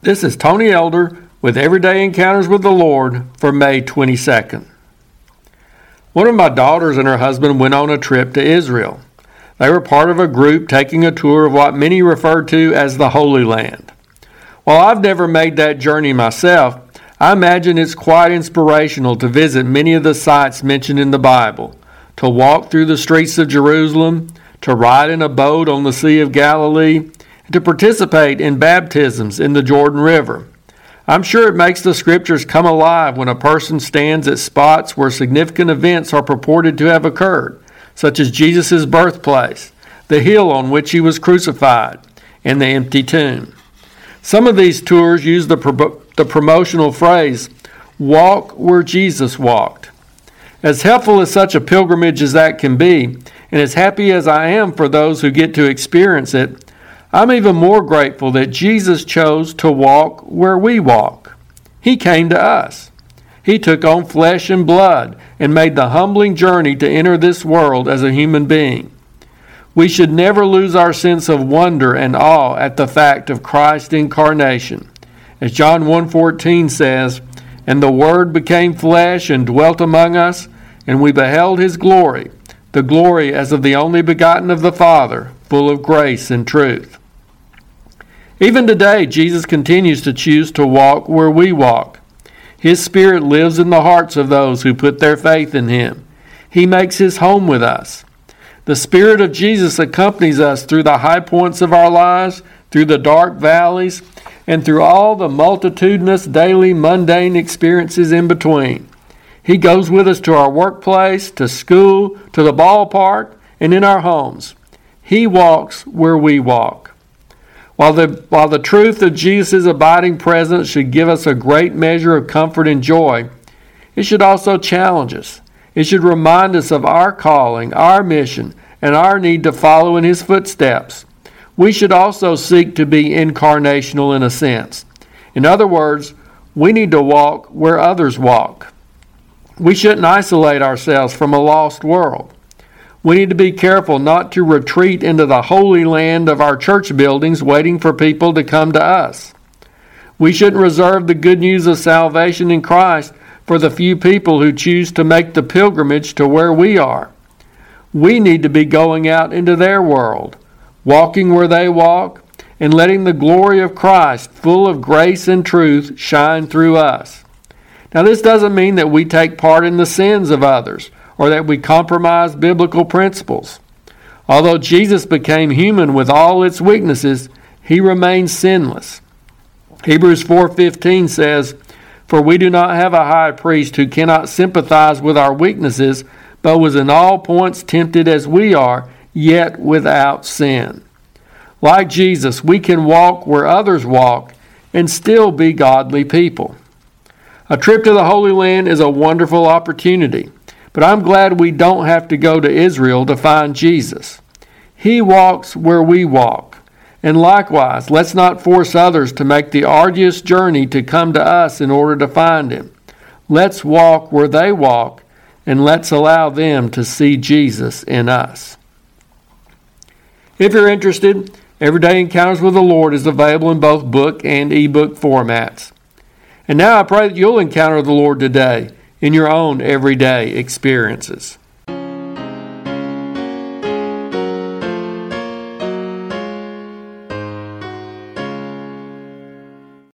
This is Tony Elder with Everyday Encounters with the Lord for May 22nd. One of my daughters and her husband went on a trip to Israel. They were part of a group taking a tour of what many refer to as the Holy Land. While I've never made that journey myself, I imagine it's quite inspirational to visit many of the sites mentioned in the Bible, to walk through the streets of Jerusalem, to ride in a boat on the Sea of Galilee, to participate in baptisms in the Jordan River. I'm sure it makes the scriptures come alive when a person stands at spots where significant events are purported to have occurred, such as Jesus' birthplace, the hill on which he was crucified, and the empty tomb. Some of these tours use the the promotional phrase, walk where Jesus walked. As helpful as such a pilgrimage as that can be, and as happy as I am for those who get to experience it, I'm even more grateful that Jesus chose to walk where we walk. He came to us. He took on flesh and blood and made the humbling journey to enter this world as a human being. We should never lose our sense of wonder and awe at the fact of Christ's incarnation. As John 1:14 says, "And the word became flesh and dwelt among us, and we beheld his glory, the glory as of the only begotten of the Father, full of grace and truth." Even today, Jesus continues to choose to walk where we walk. His Spirit lives in the hearts of those who put their faith in Him. He makes His home with us. The Spirit of Jesus accompanies us through the high points of our lives, through the dark valleys, and through all the multitudinous daily mundane experiences in between. He goes with us to our workplace, to school, to the ballpark, and in our homes. He walks where we walk. While the, while the truth of Jesus' abiding presence should give us a great measure of comfort and joy, it should also challenge us. It should remind us of our calling, our mission, and our need to follow in His footsteps we should also seek to be incarnational in a sense. In other words, we need to walk where others walk. We shouldn't isolate ourselves from a lost world. We need to be careful not to retreat into the holy land of our church buildings waiting for people to come to us. We shouldn't reserve the good news of salvation in Christ for the few people who choose to make the pilgrimage to where we are. We need to be going out into their world walking where they walk, and letting the glory of Christ, full of grace and truth, shine through us. Now, this doesn't mean that we take part in the sins of others or that we compromise biblical principles. Although Jesus became human with all its weaknesses, he remained sinless. Hebrews 4:15 says, "For we do not have a high priest who cannot sympathize with our weaknesses, but was in all points tempted as we are, yet without sin. Like Jesus, we can walk where others walk and still be godly people. A trip to the Holy Land is a wonderful opportunity, but I'm glad we don't have to go to Israel to find Jesus. He walks where we walk. And likewise, let's not force others to make the arduous journey to come to us in order to find Him. Let's walk where they walk, and let's allow them to see Jesus in us. If you're interested, Everyday Encounters with the Lord is available in both book and ebook formats. And now I pray that you'll encounter the Lord today in your own everyday experiences.